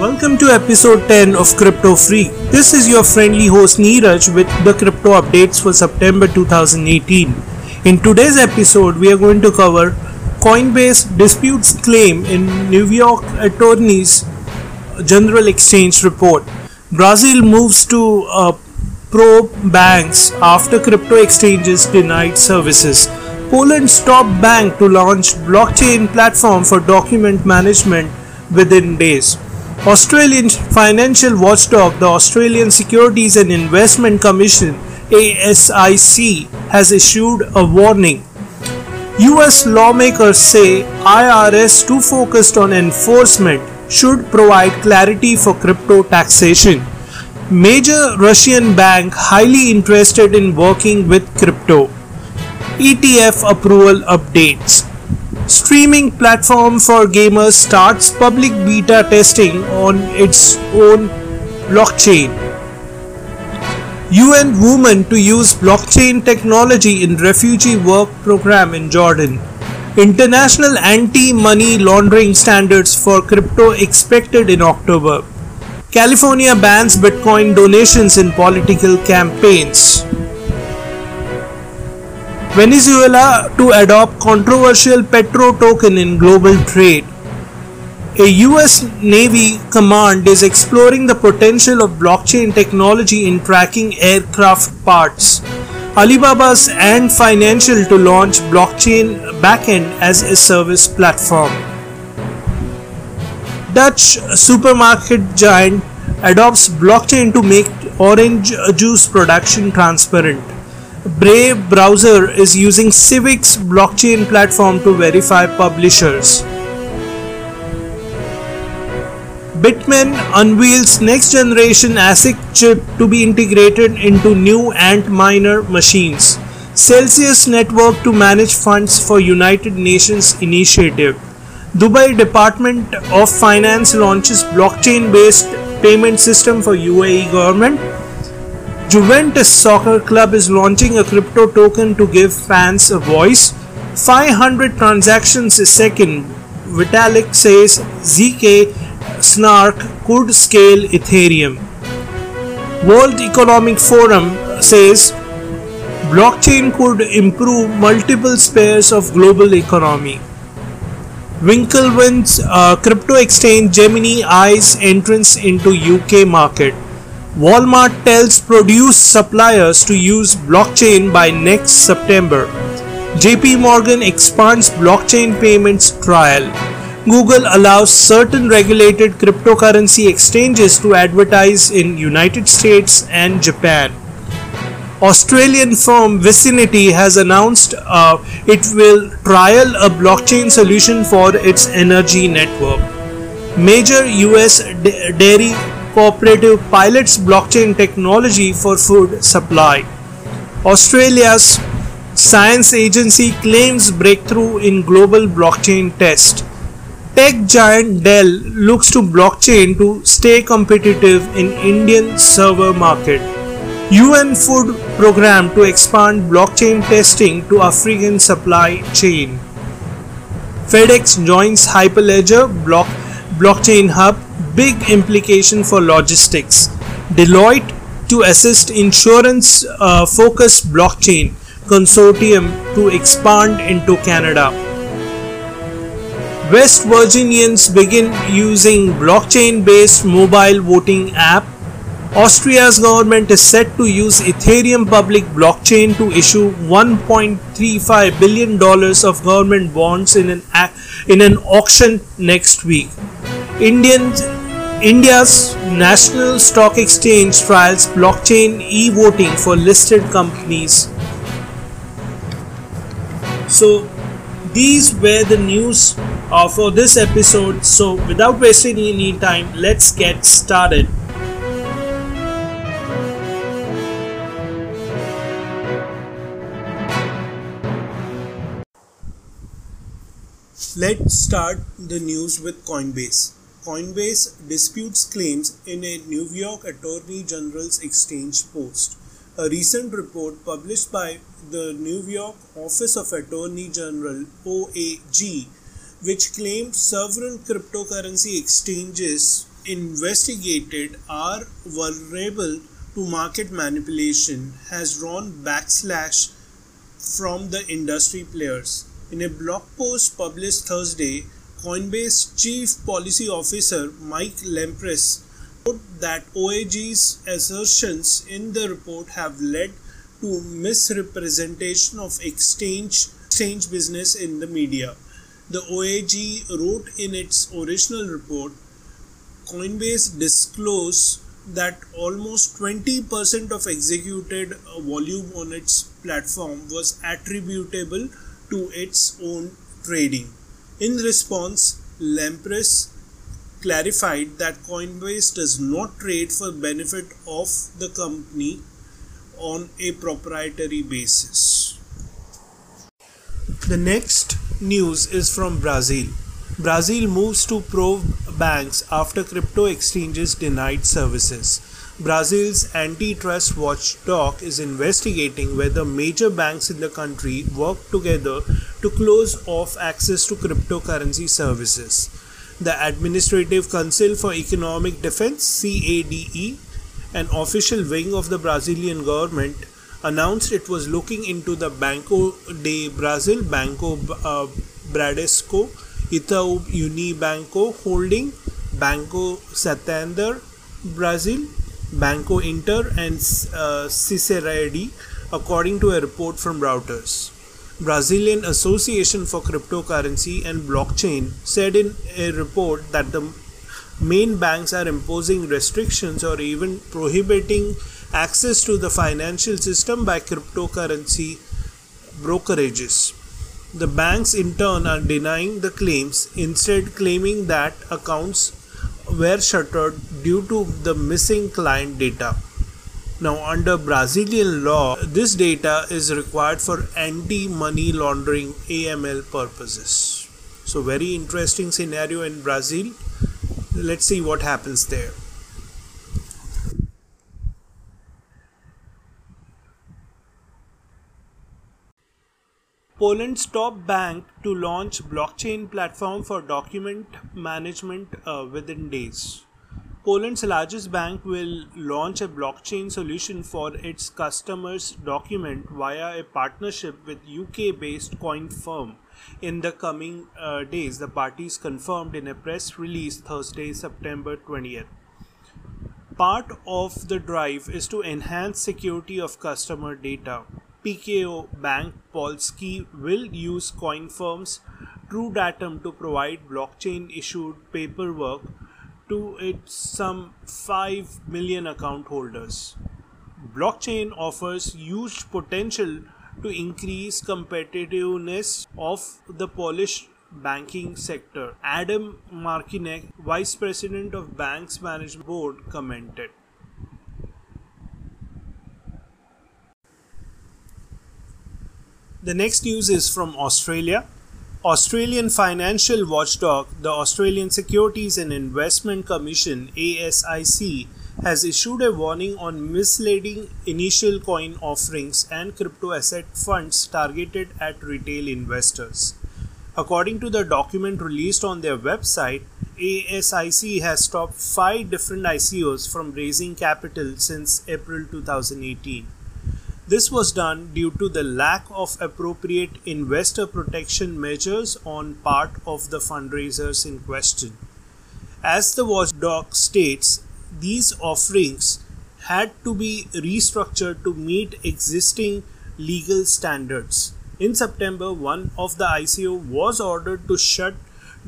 Welcome to episode 10 of Crypto Free. This is your friendly host Neeraj with the crypto updates for September 2018. In today's episode, we are going to cover Coinbase disputes claim in New York Attorney's General Exchange report. Brazil moves to uh, probe banks after crypto exchanges denied services. Poland top bank to launch blockchain platform for document management within days. Australian financial watchdog, the Australian Securities and Investment Commission ASIC, has issued a warning. US lawmakers say IRS too focused on enforcement should provide clarity for crypto taxation. Major Russian bank highly interested in working with crypto. ETF approval updates. Streaming platform for gamers starts public beta testing on its own blockchain. UN women to use blockchain technology in refugee work program in Jordan. International anti-money laundering standards for crypto expected in October. California bans Bitcoin donations in political campaigns. Venezuela to adopt controversial petro token in global trade. A US Navy command is exploring the potential of blockchain technology in tracking aircraft parts. Alibaba's Ant Financial to launch blockchain backend as a service platform. Dutch supermarket giant adopts blockchain to make orange juice production transparent. Brave browser is using Civic's blockchain platform to verify publishers. Bitmain unveils next generation ASIC chip to be integrated into new Antminer machines. Celsius network to manage funds for United Nations initiative. Dubai Department of Finance launches blockchain based payment system for UAE government. Juventus Soccer Club is launching a crypto token to give fans a voice. 500 transactions a second. Vitalik says ZK Snark could scale Ethereum. World Economic Forum says blockchain could improve multiple spheres of global economy. Winklevoss uh, crypto exchange Gemini eyes entrance into UK market. Walmart tells produce suppliers to use blockchain by next September. JP Morgan expands blockchain payments trial. Google allows certain regulated cryptocurrency exchanges to advertise in United States and Japan. Australian firm Vicinity has announced uh, it will trial a blockchain solution for its energy network. Major US dairy cooperative pilots blockchain technology for food supply. Australia's science agency claims breakthrough in global blockchain test. Tech giant Dell looks to blockchain to stay competitive in Indian server market. UN Food Program to expand blockchain testing to African supply chain. FedEx joins Hyperledger block, blockchain hub, big implication for logistics. Deloitte to assist insurance uh, focused blockchain consortium to expand into Canada. West Virginians begin using blockchain based mobile voting app Austria's government is set to use Ethereum public blockchain to issue 1.35 billion dollars of government bonds in an in an auction next week. Indian India's National Stock Exchange trials blockchain e-voting for listed companies. So these were the news uh, for this episode. So without wasting any time, let's get started. Let's start the news with Coinbase. Coinbase disputes claims in a New York Attorney General's exchange post. A recent report published by the New York Office of Attorney General OAG which claimed several cryptocurrency exchanges investigated are vulnerable to market manipulation has drawn backlash from the industry players. In a blog post published Thursday, Coinbase Chief Policy Officer Mike Lempres wrote that OAG's assertions in the report have led to misrepresentation of exchange exchange business in the media. The OAG wrote in its original report Coinbase disclosed that almost 20% of executed volume on its platform was attributable to its own trading. In response, Lempres clarified that Coinbase does not trade for benefit of the company on a proprietary basis. The next news is from Brazil. Brazil moves to probe banks after crypto exchanges denied services. Brazil's antitrust watchdog is investigating whether major banks in the country work together to close off access to cryptocurrency services. The Administrative Council for Economic Defense CADE, an official wing of the Brazilian government, announced it was looking into the Banco de Brazil, Banco uh, Bradesco, Itaú Unibanco Holding, Banco Santander Brazil, Banco Inter, and uh, according to a report from Reuters. Brazilian Association for Cryptocurrency and Blockchain said in a report that the main banks are imposing restrictions or even prohibiting access to the financial system by cryptocurrency brokerages. The banks in turn are denying the claims, instead claiming that accounts were shuttered due to the missing client data. Now, under Brazilian law, this data is required for anti money laundering AML purposes. So, very interesting scenario in Brazil. Let's see what happens there. Poland's top bank to launch blockchain platform for document management uh, within days. Poland's largest bank will launch a blockchain solution for its customers' document via a partnership with UK-based Coinfirm. in the coming uh, days. The parties confirmed in a press release Thursday, September 20th. Part of the drive is to enhance security of customer data. PKO Bank Polski will use Coinfirm's TrueDatum to provide blockchain issued paperwork to its some 5 million account holders. Blockchain offers huge potential to increase competitiveness of the Polish banking sector. Adam Marcinek, Vice President of Banks Management Board, commented. The next news is from Australia. Australian financial watchdog, the Australian Securities and Investment Commission ASIC, has issued a warning on misleading initial coin offerings and crypto asset funds targeted at retail investors. According to the document released on their website, ASIC has stopped five different ICOs from raising capital since April 2018. This was done due to the lack of appropriate investor protection measures on part of the fundraisers in question. As the watchdog states, these offerings had to be restructured to meet existing legal standards. In September, one of the ICO was ordered to shut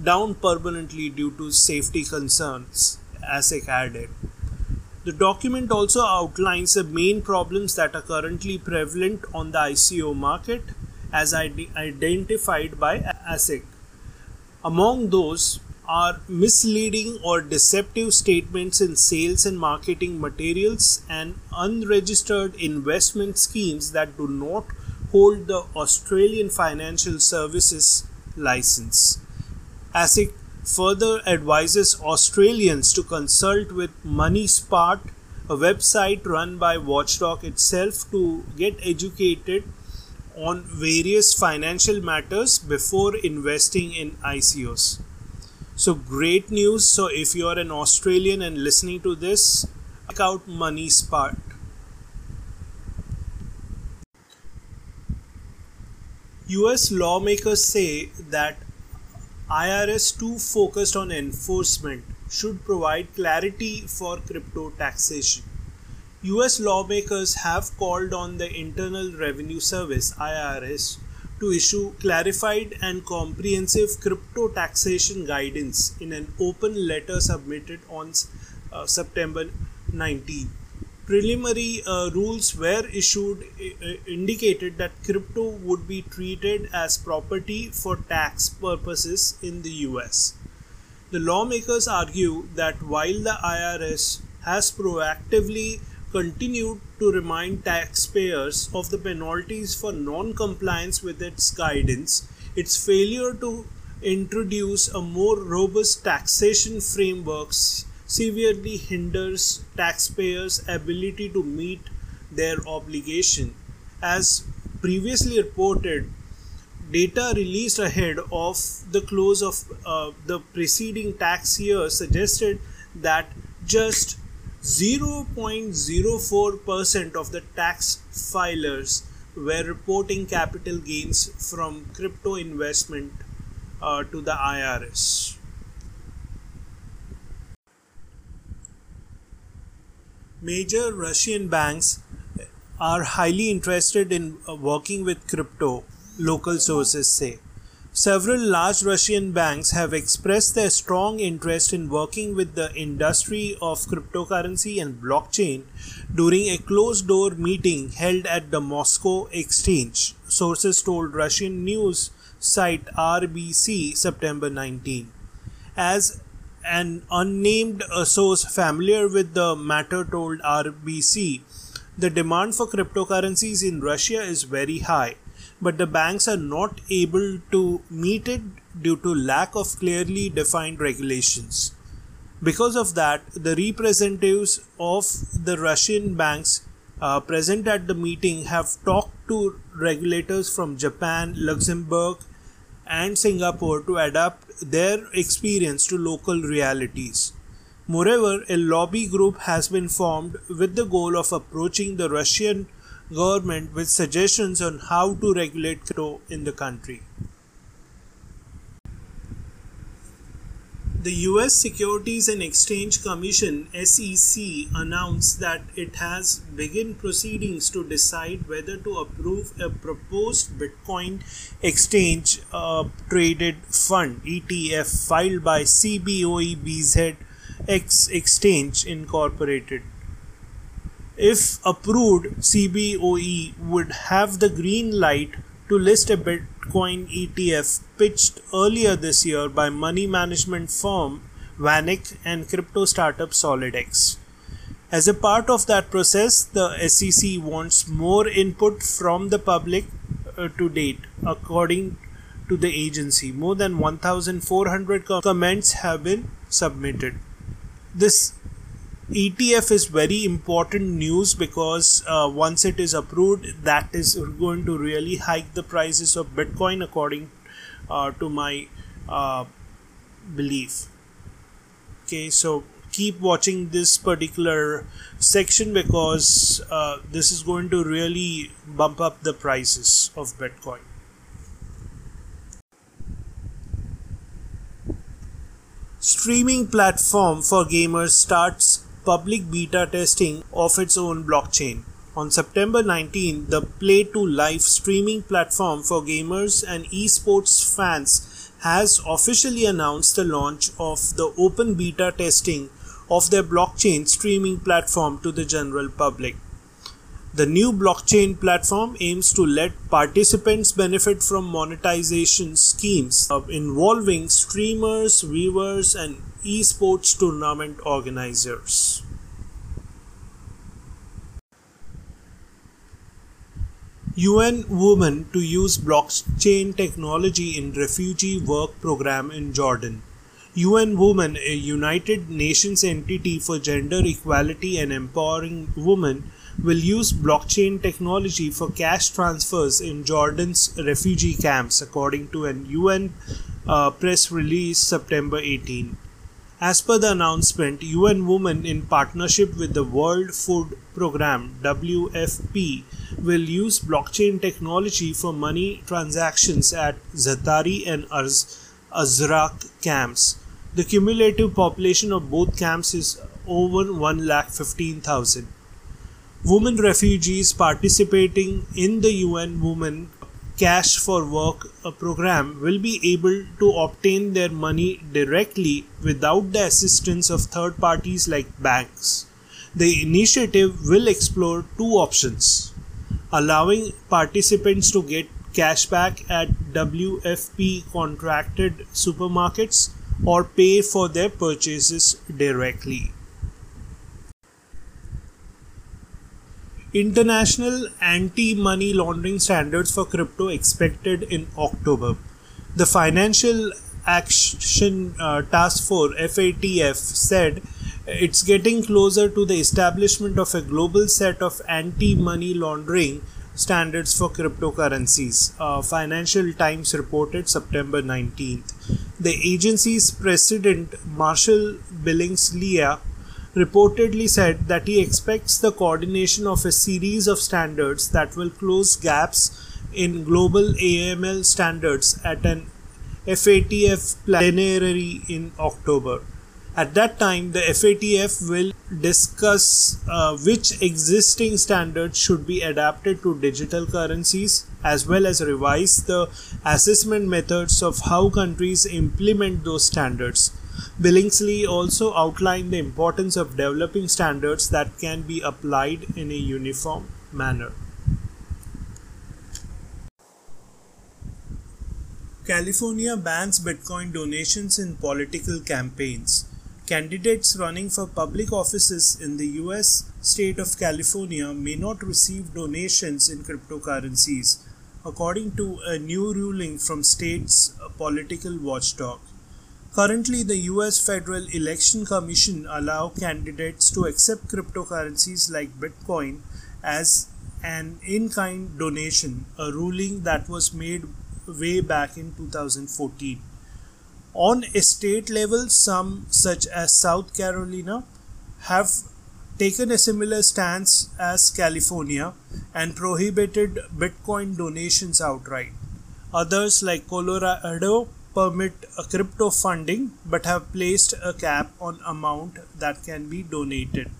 down permanently due to safety concerns, ASIC added. The document also outlines the main problems that are currently prevalent on the ICO market as identified by ASIC. Among those are misleading or deceptive statements in sales and marketing materials and unregistered investment schemes that do not hold the Australian Financial Services license. ASIC further advises Australians to consult with MoneySmart, a website run by Watchdog itself, to get educated on various financial matters before investing in ICOs. So great news. So if you are an Australian and listening to this, check out MoneySmart. US lawmakers say that IRS too focused on enforcement should provide clarity for crypto taxation. US lawmakers have called on the Internal Revenue Service IRS to issue clarified and comprehensive crypto taxation guidance in an open letter submitted on uh, September 19. Preliminary uh, rules were issued uh, indicated that crypto would be treated as property for tax purposes in the US. The lawmakers argue that while the IRS has proactively continued to remind taxpayers of the penalties for non compliance with its guidance, its failure to introduce a more robust taxation framework severely hinders taxpayers' ability to meet their obligation. As previously reported, data released ahead of the close of uh, the preceding tax year suggested that just 0.04% of the tax filers were reporting capital gains from crypto investment uh, to the IRS. Major Russian banks are highly interested in uh, working with crypto, local sources say. Several large Russian banks have expressed their strong interest in working with the industry of cryptocurrency and blockchain during a closed door meeting held at the Moscow exchange, sources told Russian news site RBC September 19. As an unnamed source familiar with the matter told RBC, the demand for cryptocurrencies in Russia is very high but the banks are not able to meet it due to lack of clearly defined regulations. Because of that, the representatives of the Russian banks uh, present at the meeting have talked to regulators from Japan, Luxembourg, and Singapore to adapt their experience to local realities. Moreover, a lobby group has been formed with the goal of approaching the Russian government with suggestions on how to regulate crypto in the country. The US Securities and Exchange Commission SEC announced that it has begun proceedings to decide whether to approve a proposed Bitcoin exchange uh, traded fund ETF filed by CBOE BZ X Exchange Incorporated. If approved, CBOE would have the green light to list a Bitcoin ETF pitched earlier this year by money management firm VanEck and crypto startup SolidX. As a part of that process, the SEC wants more input from the public uh, to date, according to the agency. More than 1,400 comments have been submitted. This ETF is very important news because uh, once it is approved, that is going to really hike the prices of Bitcoin according uh, to my uh, belief. Okay, so keep watching this particular section because uh, this is going to really bump up the prices of Bitcoin. Streaming platform for gamers starts public beta testing of its own blockchain. On September 19, the Play2Live streaming platform for gamers and esports fans has officially announced the launch of the open beta testing of their blockchain streaming platform to the general public. The new blockchain platform aims to let participants benefit from monetization schemes involving streamers, viewers, and esports tournament organizers. UN Women to use blockchain technology in refugee work program in Jordan. UN Women, a United Nations entity for gender equality and empowering women, will use blockchain technology for cash transfers in Jordan's refugee camps, according to an UN uh, press release September 18. As per the announcement, UN Women, in partnership with the World Food Programme WFP, will use blockchain technology for money transactions at Zaatari and Azraq camps. The cumulative population of both camps is over 1,15,000. Women refugees participating in the UN Women Cash for Work program will be able to obtain their money directly without the assistance of third parties like banks. The initiative will explore two options allowing participants to get cashback at WFP contracted supermarkets or pay for their purchases directly. International anti money laundering standards for crypto expected in October. The Financial Action uh, Task Force FATF said it's getting closer to the establishment of a global set of anti money laundering standards for cryptocurrencies. Uh, Financial Times reported September 19th. The agency's president, Marshall Billingslea, reportedly said that he expects the coordination of a series of standards that will close gaps in global AML standards at an FATF plenary in October. At that time, the FATF will discuss uh, which existing standards should be adapted to digital currencies as well as revise the assessment methods of how countries implement those standards. Billingslea also outlined the importance of developing standards that can be applied in a uniform manner. California bans Bitcoin donations in political campaigns. Candidates running for public offices in the US state of California may not receive donations in cryptocurrencies, according to a new ruling from state's political watchdog. Currently, the US Federal Election Commission allow candidates to accept cryptocurrencies like Bitcoin as an in-kind donation, a ruling that was made way back in 2014. On a state level, some, such as South Carolina, have taken a similar stance as California and prohibited Bitcoin donations outright. Others, like Colorado, permit crypto funding but have placed a cap on amount that can be donated.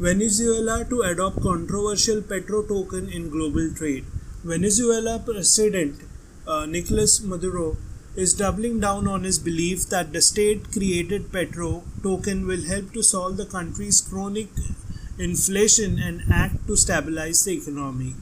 Venezuela to adopt controversial petro token in global trade. Venezuela President uh, Nicolas Maduro is doubling down on his belief that the state created Petro token will help to solve the country's chronic inflation and act to stabilize the economy.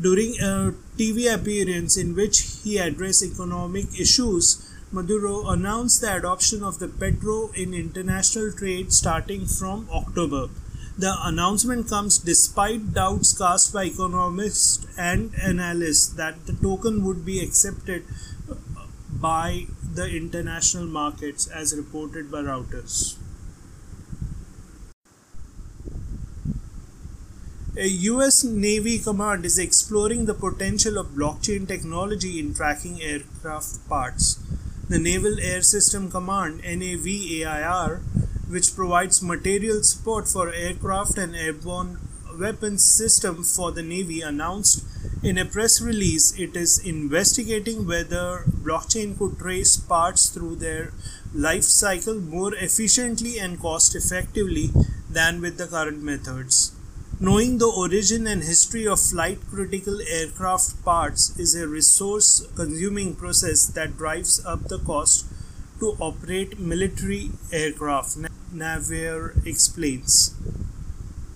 During a TV appearance in which he addressed economic issues, Maduro announced the adoption of the Petro in international trade starting from October. The announcement comes despite doubts cast by economists and analysts that the token would be accepted by the international markets as reported by Reuters. US Navy command is exploring the potential of blockchain technology in tracking aircraft parts. The Naval Air System Command NAVAIR which provides material support for aircraft and airborne weapons system for the Navy, announced in a press release it is investigating whether blockchain could trace parts through their life cycle more efficiently and cost effectively than with the current methods. Knowing the origin and history of flight critical aircraft parts is a resource consuming process that drives up the cost to operate military aircraft. NAVAIR explains.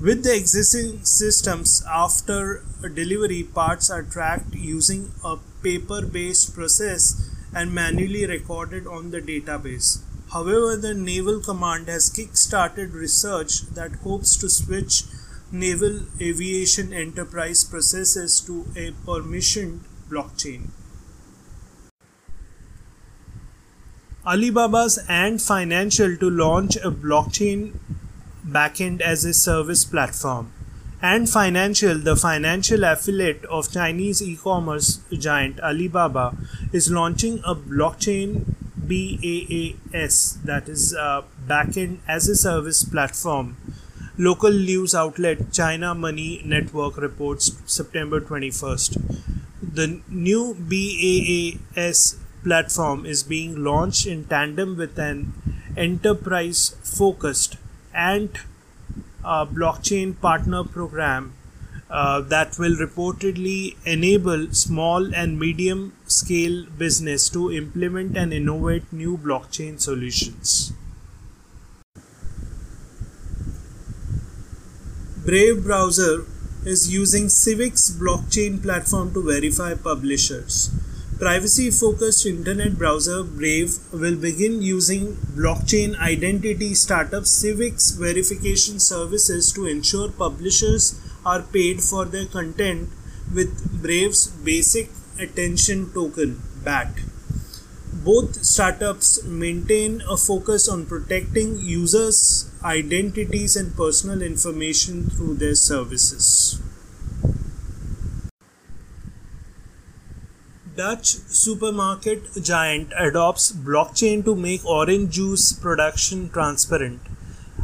With the existing systems, after delivery, parts are tracked using a paper based process and manually recorded on the database. However, the Naval Command has kick started research that hopes to switch naval aviation enterprise processes to a permissioned blockchain. Alibaba's Ant Financial to launch a blockchain backend as a service platform. Ant Financial, the financial affiliate of Chinese e-commerce giant Alibaba, is launching a blockchain BaaS, that is a backend as a service platform. Local news outlet China Money Network reports September 21st. The new BaaS platform is being launched in tandem with an enterprise focused and uh, blockchain partner program uh, that will reportedly enable small and medium scale business to implement and innovate new blockchain solutions. Brave browser is using Civic's blockchain platform to verify publishers. Privacy focused internet browser Brave will begin using blockchain identity startup Civic's verification services to ensure publishers are paid for their content with Brave's basic attention token BAT. Both startups maintain a focus on protecting users' identities and personal information through their services. Dutch supermarket giant adopts blockchain to make orange juice production transparent.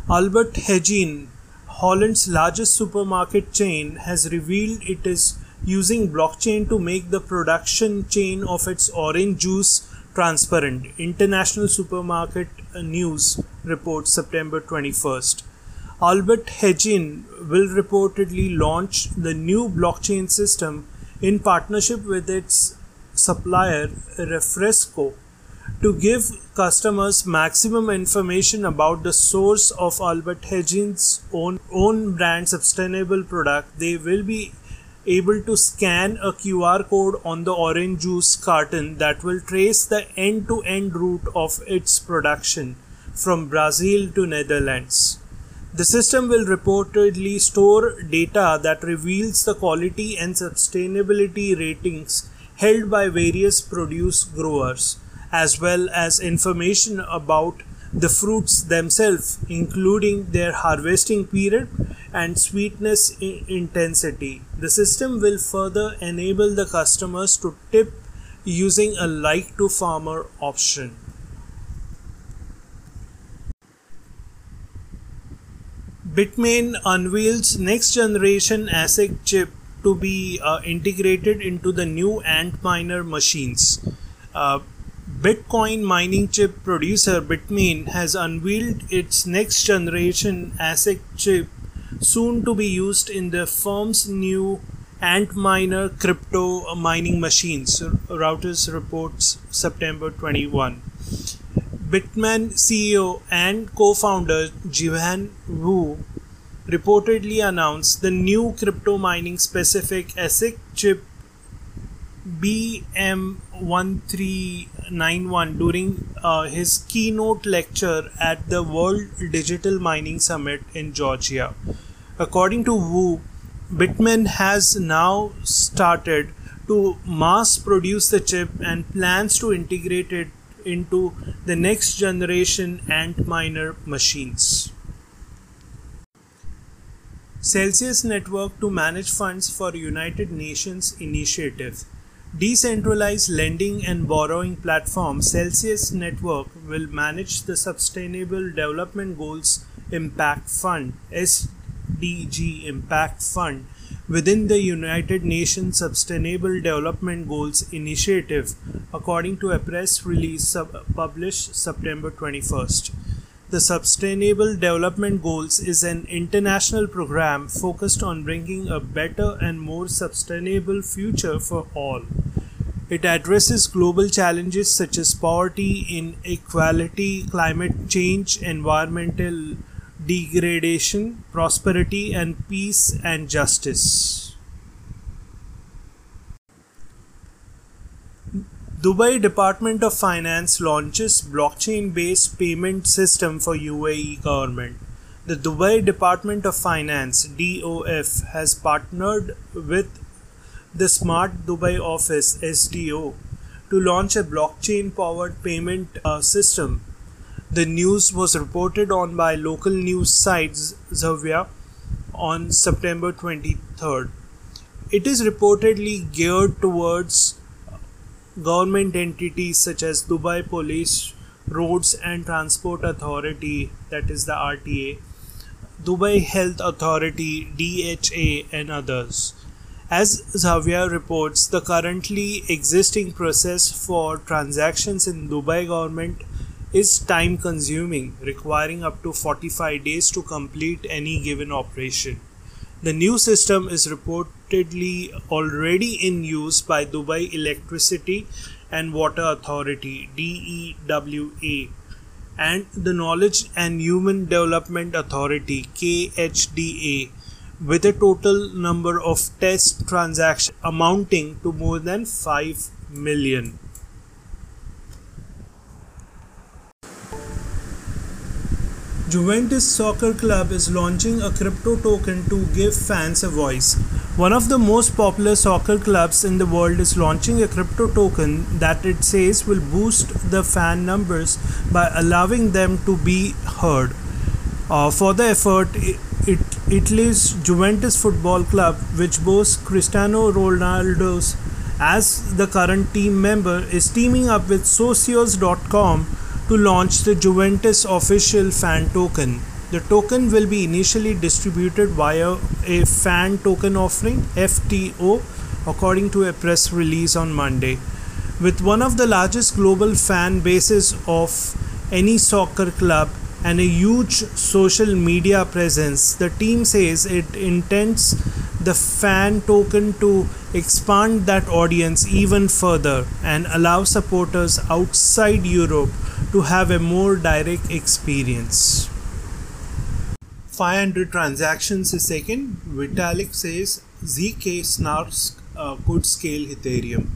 Albert Heijn, Holland's largest supermarket chain, has revealed it is using blockchain to make the production chain of its orange juice transparent. International Supermarket News reports September 21st. Albert Heijn will reportedly launch the new blockchain system in partnership with its supplier Refresco to give customers maximum information about the source of Albert Heijn's own, own brand sustainable product. They will be able to scan a QR code on the orange juice carton that will trace the end to end route of its production from Brazil to Netherlands. The system will reportedly store data that reveals the quality and sustainability ratings held by various produce growers, as well as information about the fruits themselves, including their harvesting period and sweetness intensity. The system will further enable the customers to tip using a like to farmer option. Bitmain unveils next generation ASIC chip to be uh, integrated into the new Antminer machines. Uh, Bitcoin mining chip producer Bitmain has unveiled its next generation ASIC chip soon to be used in the firm's new Antminer crypto mining machines, Reuters reports September 21. Bitmain CEO and co founder Jihan Wu reportedly announced the new crypto mining specific ASIC chip BM1391 during uh, his keynote lecture at the World Digital Mining Summit in Georgia. According to Wu, Bitmain has now started to mass produce the chip and plans to integrate it into the next generation Antminer machines. Celsius Network to manage funds for United Nations initiative. Decentralized lending and borrowing platform Celsius Network will manage the Sustainable Development Goals Impact Fund SDG Impact Fund within the United Nations Sustainable Development Goals initiative according to a press release published September 21st. The Sustainable Development Goals is an international program focused on bringing a better and more sustainable future for all. It addresses global challenges such as poverty, inequality, climate change, environmental degradation, prosperity, and peace and justice. Dubai Department of Finance launches blockchain-based payment system for UAE government. The Dubai Department of Finance DOF has partnered with the Smart Dubai Office SDO to launch a blockchain powered payment uh, system. The news was reported on by local news sites Zawya on September 23rd. It is reportedly geared towards government entities such as Dubai Police, Roads and Transport Authority, that is the RTA, Dubai Health Authority, DHA, and others. As Zawya reports, the currently existing process for transactions in Dubai government is time consuming, requiring up to 45 days to complete any given operation. The new system is reportedly already in use by Dubai Electricity and Water Authority DEWA and the Knowledge and Human Development Authority KHDA with a total number of test transactions amounting to more than 5 million. Juventus Soccer Club is launching a crypto token to give fans a voice. One of the most popular soccer clubs in the world is launching a crypto token that it says will boost the fan numbers by allowing them to be heard. Uh, for the effort, it, it, Italy's Juventus Football Club, which boasts Cristiano Ronaldo as the current team member, is teaming up with Socios.com to launch the Juventus official fan token. The token will be initially distributed via a fan token offering FTO according to a press release on Monday. With one of the largest global fan bases of any soccer club and a huge social media presence, the team says it intends the fan token to expand that audience even further and allow supporters outside Europe to have a more direct experience. 500 transactions a second, Vitalik says ZK snarks uh, could scale Ethereum.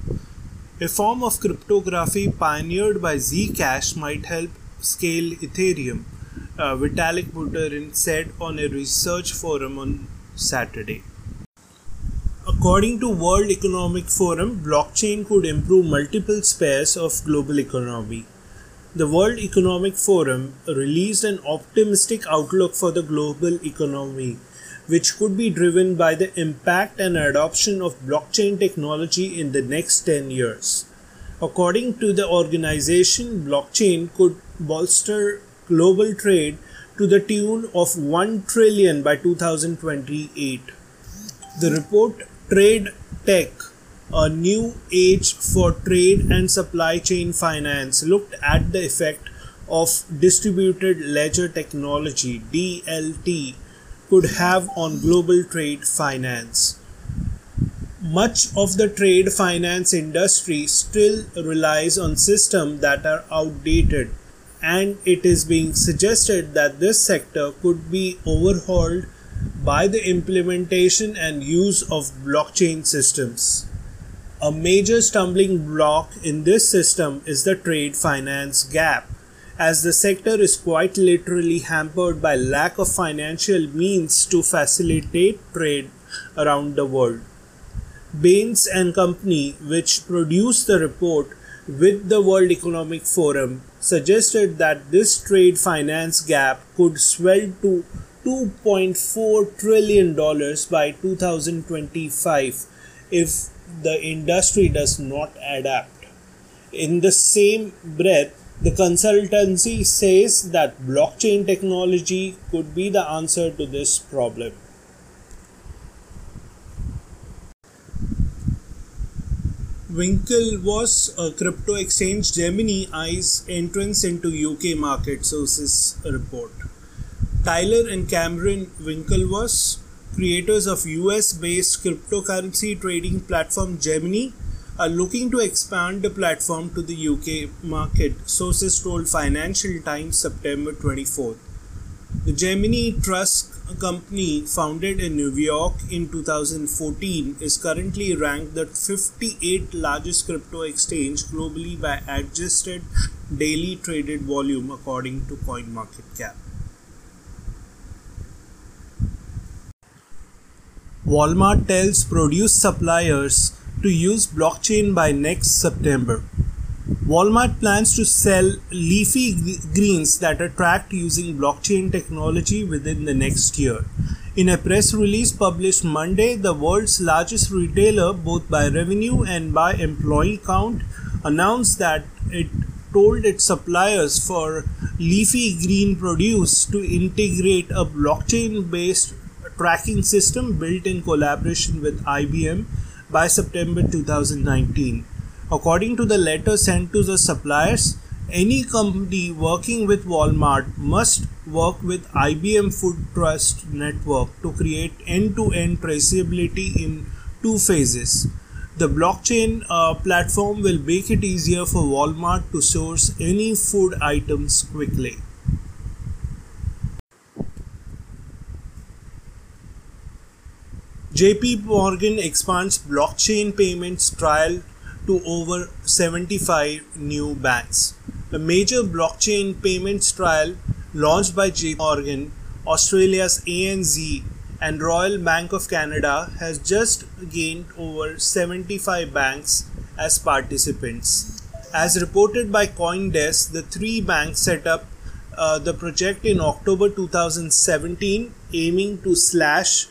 A form of cryptography pioneered by Zcash might help scale Ethereum, uh, Vitalik Buterin said on a research forum on Saturday. According to World Economic Forum, blockchain could improve multiple spheres of global economy. The World Economic Forum released an optimistic outlook for the global economy, which could be driven by the impact and adoption of blockchain technology in the next 10 years. According to the organization, blockchain could bolster global trade to the tune of 1 trillion by 2028. The report Trade Tech a new age for trade and supply chain finance looked at the effect of distributed ledger technology DLT could have on global trade finance. Much of the trade finance industry still relies on systems that are outdated and it is being suggested that this sector could be overhauled by the implementation and use of blockchain systems. A major stumbling block in this system is the trade finance gap, as the sector is quite literally hampered by lack of financial means to facilitate trade around the world. Baines and Company, which produced the report with the World Economic Forum, suggested that this trade finance gap could swell to $2.4 trillion by 2025 if the industry does not adapt. In the same breath, the consultancy says that blockchain technology could be the answer to this problem. Winklevoss a crypto exchange Gemini eyes entrance into UK market sources report. Tyler and Cameron Winklevoss creators of US based cryptocurrency trading platform Gemini are looking to expand the platform to the UK market, sources told Financial Times September 24th. The Gemini Trust company, founded in New York in 2014, is currently ranked the 58th largest crypto exchange globally by adjusted daily traded volume, according to CoinMarketCap. Walmart tells produce suppliers to use blockchain by next September. Walmart plans to sell leafy greens that attract using blockchain technology within the next year. In a press release published Monday, the world's largest retailer, both by revenue and by employee count, announced that it told its suppliers for leafy green produce to integrate a blockchain based tracking system built in collaboration with IBM by September 2019. According to the letter sent to the suppliers, any company working with Walmart must work with IBM Food Trust Network to create end to end traceability in two phases. The blockchain uh, platform will make it easier for Walmart to source any food items quickly. JP Morgan expands blockchain payments trial to over 75 new banks. A major blockchain payments trial launched by JP Morgan, Australia's ANZ, and Royal Bank of Canada has just gained over 75 banks as participants. As reported by Coindesk, the three banks set up uh, the project in October 2017, aiming to slash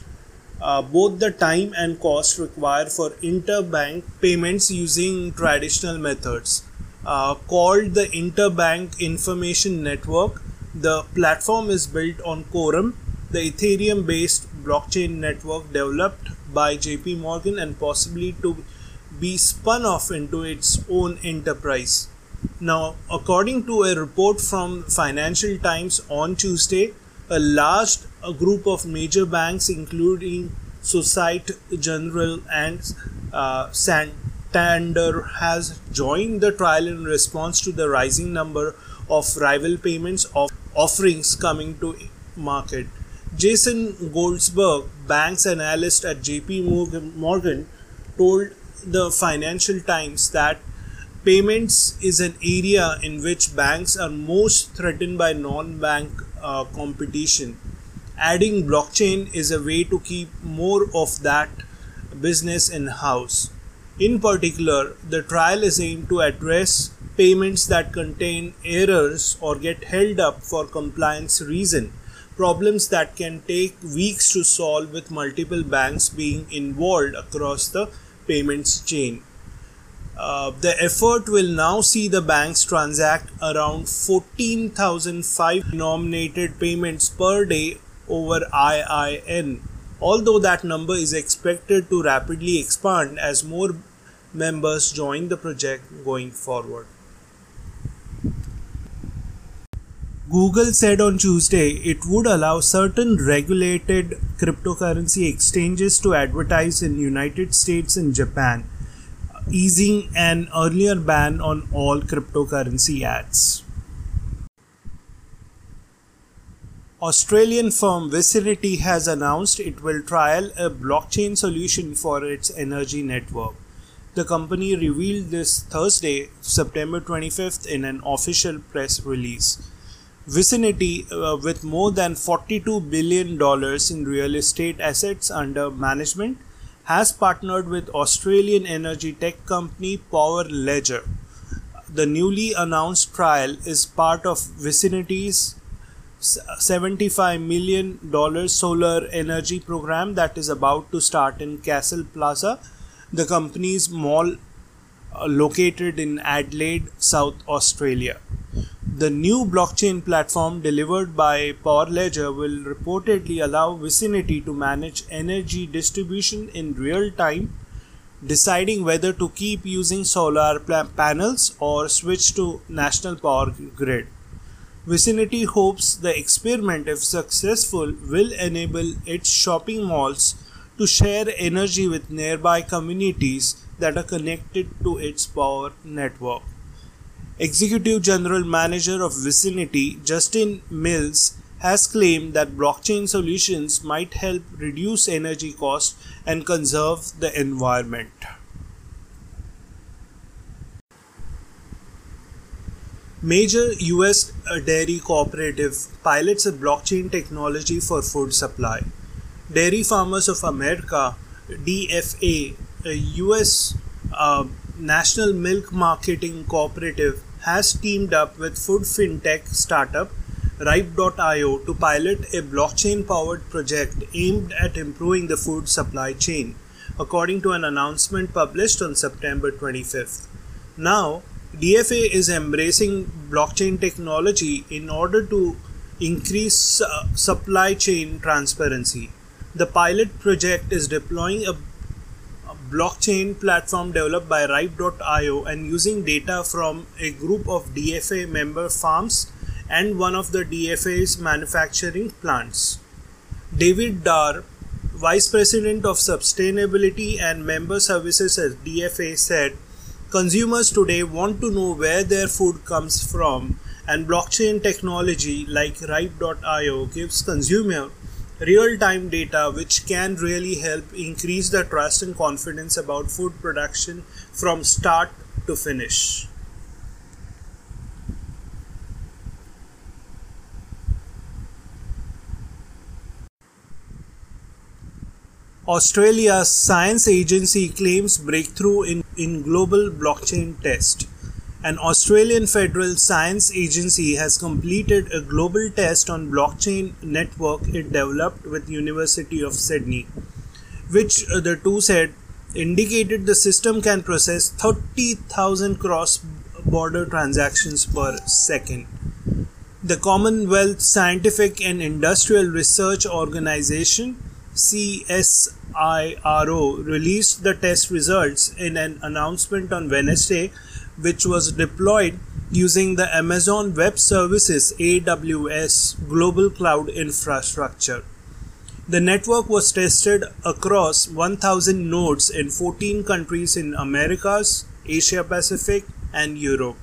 uh, both the time and cost required for interbank payments using traditional methods. Uh, called the Interbank Information Network, the platform is built on Quorum, the Ethereum based blockchain network developed by JP Morgan and possibly to be spun off into its own enterprise. Now, according to a report from Financial Times on Tuesday, a large a group of major banks, including Societe Generale and uh, Santander, has joined the trial in response to the rising number of rival payments of offerings coming to market. Jason Goldsberg, banks analyst at JP Morgan, told the Financial Times that payments is an area in which banks are most threatened by non bank uh, competition adding blockchain is a way to keep more of that business in house. In particular, the trial is aimed to address payments that contain errors or get held up for compliance reason, problems that can take weeks to solve with multiple banks being involved across the payments chain. Uh, the effort will now see the banks transact around 14,005 nominated payments per day over IIN, although that number is expected to rapidly expand as more members join the project going forward. Google said on Tuesday it would allow certain regulated cryptocurrency exchanges to advertise in United States and Japan, easing an earlier ban on all cryptocurrency ads. Australian firm Vicinity has announced it will trial a blockchain solution for its energy network. The company revealed this Thursday, September 25th, in an official press release. Vicinity, uh, with more than $42 billion in real estate assets under management, has partnered with Australian energy tech company Power Ledger. The newly announced trial is part of Vicinity's 75 million dollar solar energy program that is about to start in Castle Plaza, the company's mall uh, located in Adelaide, South Australia. The new blockchain platform delivered by Power Ledger will reportedly allow Vicinity to manage energy distribution in real time, deciding whether to keep using solar panels or switch to national power grid. Vicinity hopes the experiment, if successful, will enable its shopping malls to share energy with nearby communities that are connected to its power network. Executive General Manager of Vicinity, Justin Mills, has claimed that blockchain solutions might help reduce energy costs and conserve the environment. Major US dairy cooperative pilots a blockchain technology for food supply. Dairy Farmers of America, DFA, a US uh, National Milk Marketing Cooperative has teamed up with food fintech startup Ripe.io to pilot a blockchain powered project aimed at improving the food supply chain, according to an announcement published on September 25th. Now, DFA is embracing blockchain technology in order to increase uh, supply chain transparency. The pilot project is deploying a, a blockchain platform developed by Ripe.io and using data from a group of DFA member farms and one of the DFA's manufacturing plants. David Darr, Vice President of Sustainability and Member Services at DFA, said consumers today want to know where their food comes from and blockchain technology like Ripe.io gives consumer real-time data which can really help increase the trust and confidence about food production from start to finish. Australia's science agency claims breakthrough in, in global blockchain test. An Australian federal science agency has completed a global test on blockchain network it developed with University of Sydney, which uh, the two said indicated the system can process 30,000 cross-border transactions per second. The Commonwealth Scientific and Industrial Research Organization CSIRO released the test results in an announcement on Wednesday which was deployed using the Amazon Web Services AWS global cloud infrastructure. The network was tested across 1000 nodes in 14 countries in Americas, Asia Pacific, and Europe.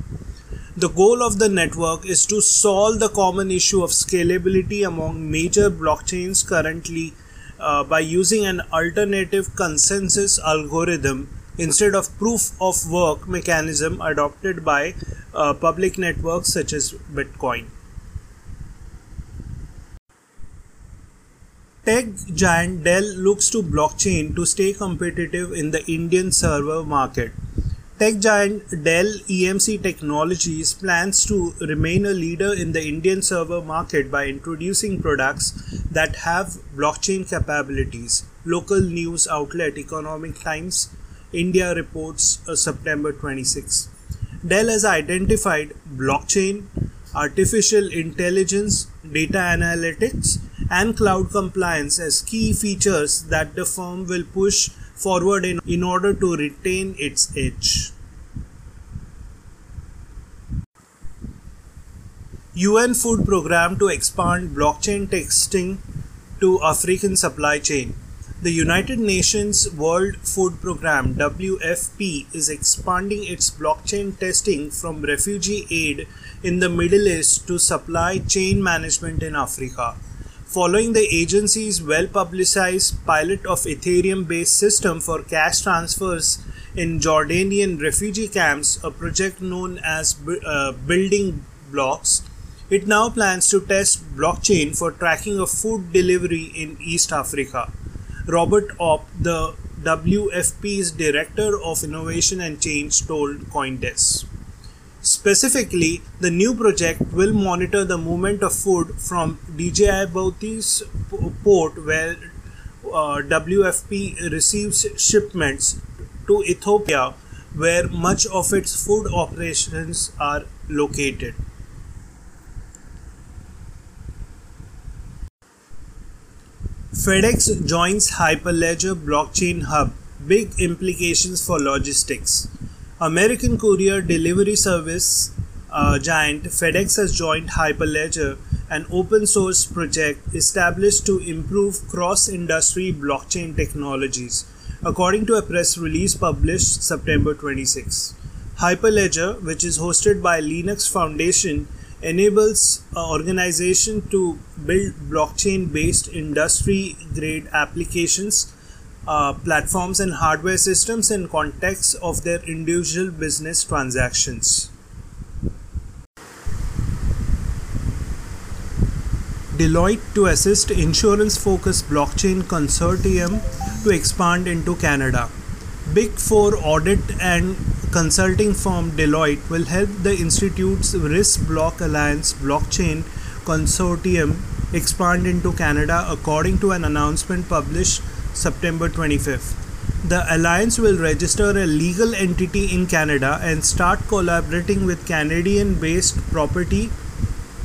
The goal of the network is to solve the common issue of scalability among major blockchains currently uh, by using an alternative consensus algorithm instead of proof of work mechanism adopted by uh, public networks such as Bitcoin. Tech giant Dell looks to blockchain to stay competitive in the Indian server market. Tech giant Dell EMC Technologies plans to remain a leader in the Indian server market by introducing products that have blockchain capabilities. Local news outlet Economic Times India reports uh, September 26. Dell has identified blockchain, artificial intelligence, data analytics, and cloud compliance as key features that the firm will push forward in, in order to retain its edge. UN Food Program to expand blockchain testing to African supply chain. The United Nations World Food Programme WFP is expanding its blockchain testing from refugee aid in the Middle East to supply chain management in Africa. Following the agency's well publicized pilot of Ethereum based system for cash transfers in Jordanian refugee camps, a project known as uh, Building Blocks, it now plans to test blockchain for tracking of food delivery in East Africa. Robert Opp, the WFP's Director of Innovation and Change, told Coindesk. Specifically, the new project will monitor the movement of food from Djibouti's port where uh, WFP receives shipments to Ethiopia where much of its food operations are located. FedEx joins Hyperledger blockchain hub. Big implications for logistics. American courier delivery service uh, giant FedEx has joined Hyperledger, an open source project established to improve cross industry blockchain technologies, according to a press release published September 26. Hyperledger, which is hosted by Linux Foundation, enables an organization to build blockchain based industry grade applications uh, platforms and hardware systems in context of their individual business transactions Deloitte to assist insurance focused blockchain consortium to expand into Canada. Big Four audit and consulting firm Deloitte will help the institute's RiskBlock Alliance blockchain consortium expand into Canada according to an announcement published September 25th. The alliance will register a legal entity in Canada and start collaborating with Canadian based property,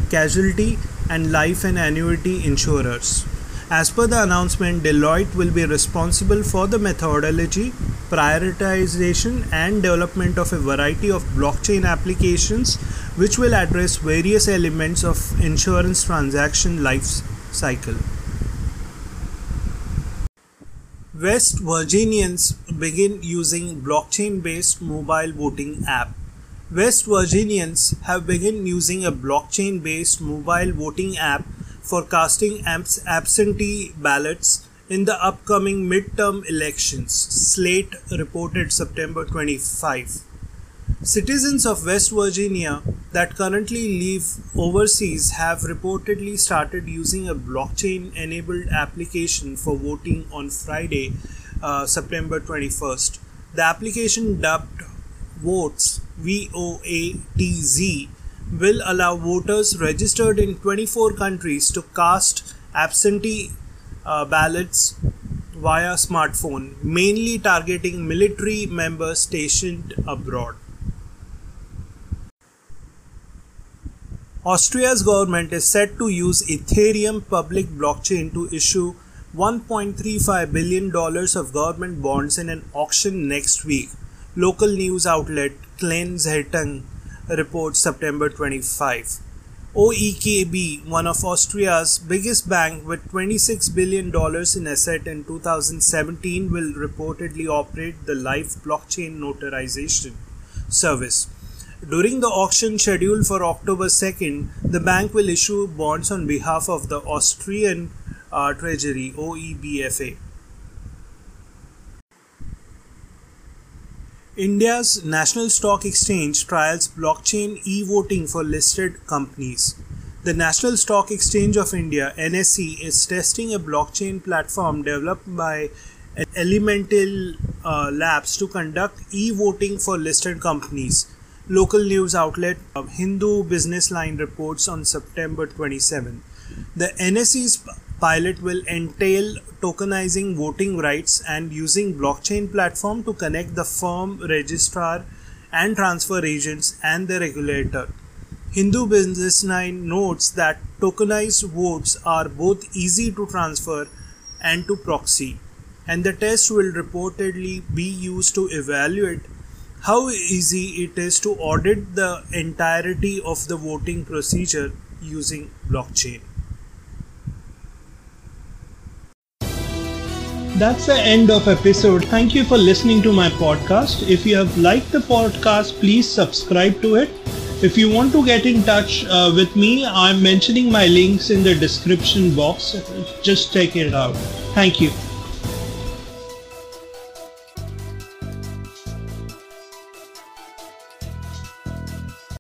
casualty, and life and annuity insurers. As per the announcement, Deloitte will be responsible for the methodology, prioritization, and development of a variety of blockchain applications which will address various elements of insurance transaction life cycle. West Virginians begin using blockchain based mobile voting app. West Virginians have begun using a blockchain based mobile voting app for casting absentee ballots in the upcoming midterm elections, Slate reported September 25. Citizens of West Virginia that currently live overseas have reportedly started using a blockchain enabled application for voting on Friday, uh, September 21st. The application dubbed Voatz V O A T Z will allow voters registered in 24 countries to cast absentee uh, ballots via smartphone, mainly targeting military members stationed abroad. Austria's government is set to use Ethereum public blockchain to issue $1.35 billion of government bonds in an auction next week. Local news outlet Kleine Zeitung report September 25. OEKB, one of Austria's biggest bank with $26 billion in asset in 2017 will reportedly operate the live blockchain notarization service. During the auction scheduled for October 2nd, the bank will issue bonds on behalf of the Austrian uh, Treasury OEBFA. India's National Stock Exchange trials blockchain e voting for listed companies. The National Stock Exchange of India NSE is testing a blockchain platform developed by Elemential uh, Labs to conduct e voting for listed companies. Local news outlet uh, Hindu Business Line reports on September 27. The NSE's pilot will entail tokenizing voting rights and using blockchain platform to connect the firm registrar and transfer agents and the regulator. Hindu Business Line notes that tokenized votes are both easy to transfer and to proxy, and the test will reportedly be used to evaluate how easy it is to audit the entirety of the voting procedure using blockchain. That's the end of episode. Thank you for listening to my podcast. If you have liked the podcast, please subscribe to it. If you want to get in touch uh, with me, I'm mentioning my links in the description box. Just check it out. Thank you.